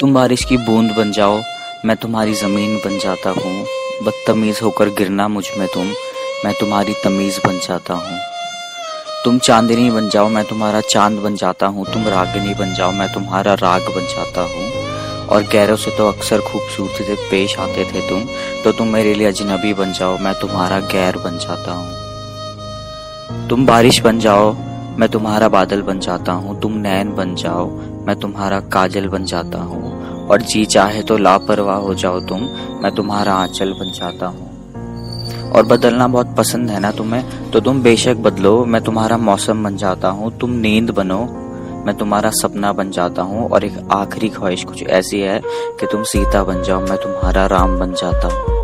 तुम बारिश की बूंद बन जाओ, मैं तुम्हारी ज़मीन बन जाता हूँ। बदतमीज़ होकर गिरना मुझमें तुम, मैं तुम्हारी तमीज़ बन जाता हूँ। तुम चांदनी बन जाओ, मैं तुम्हारा चाँद बन जाता हूँ। तुम रागिनी बन जाओ, मैं तुम्हारा राग बन जाता हूँ। और गैरों से तो अक्सर खूबसूरती से पेश आते थे तुम तो तुम मेरे लिए अजनबी बन जाओ, मैं तुम्हारा गैर बन जाता हूँ। तुम बारिश बन जाओ मैं तुम्हारा बादल बन जाता हूँ, तुम नैन बन जाओ, मैं तुम्हारा काजल बन जाता हूँ। और जी चाहे तो लापरवाह हो जाओ तुम, मैं तुम्हारा आंचल बन जाता हूँ। और बदलना बहुत पसंद है ना तुम्हें? तो तुम बेशक बदलो, मैं तुम्हारा मौसम बन जाता हूँ, तुम नींद बनो, मैं तुम्हारा सपना बन जाता हूँ। और एक आखिरी ख्वाहिश कुछ ऐसी है कि तुम सीता बन जाओ, मैं तुम्हारा राम बन जाता हूँ।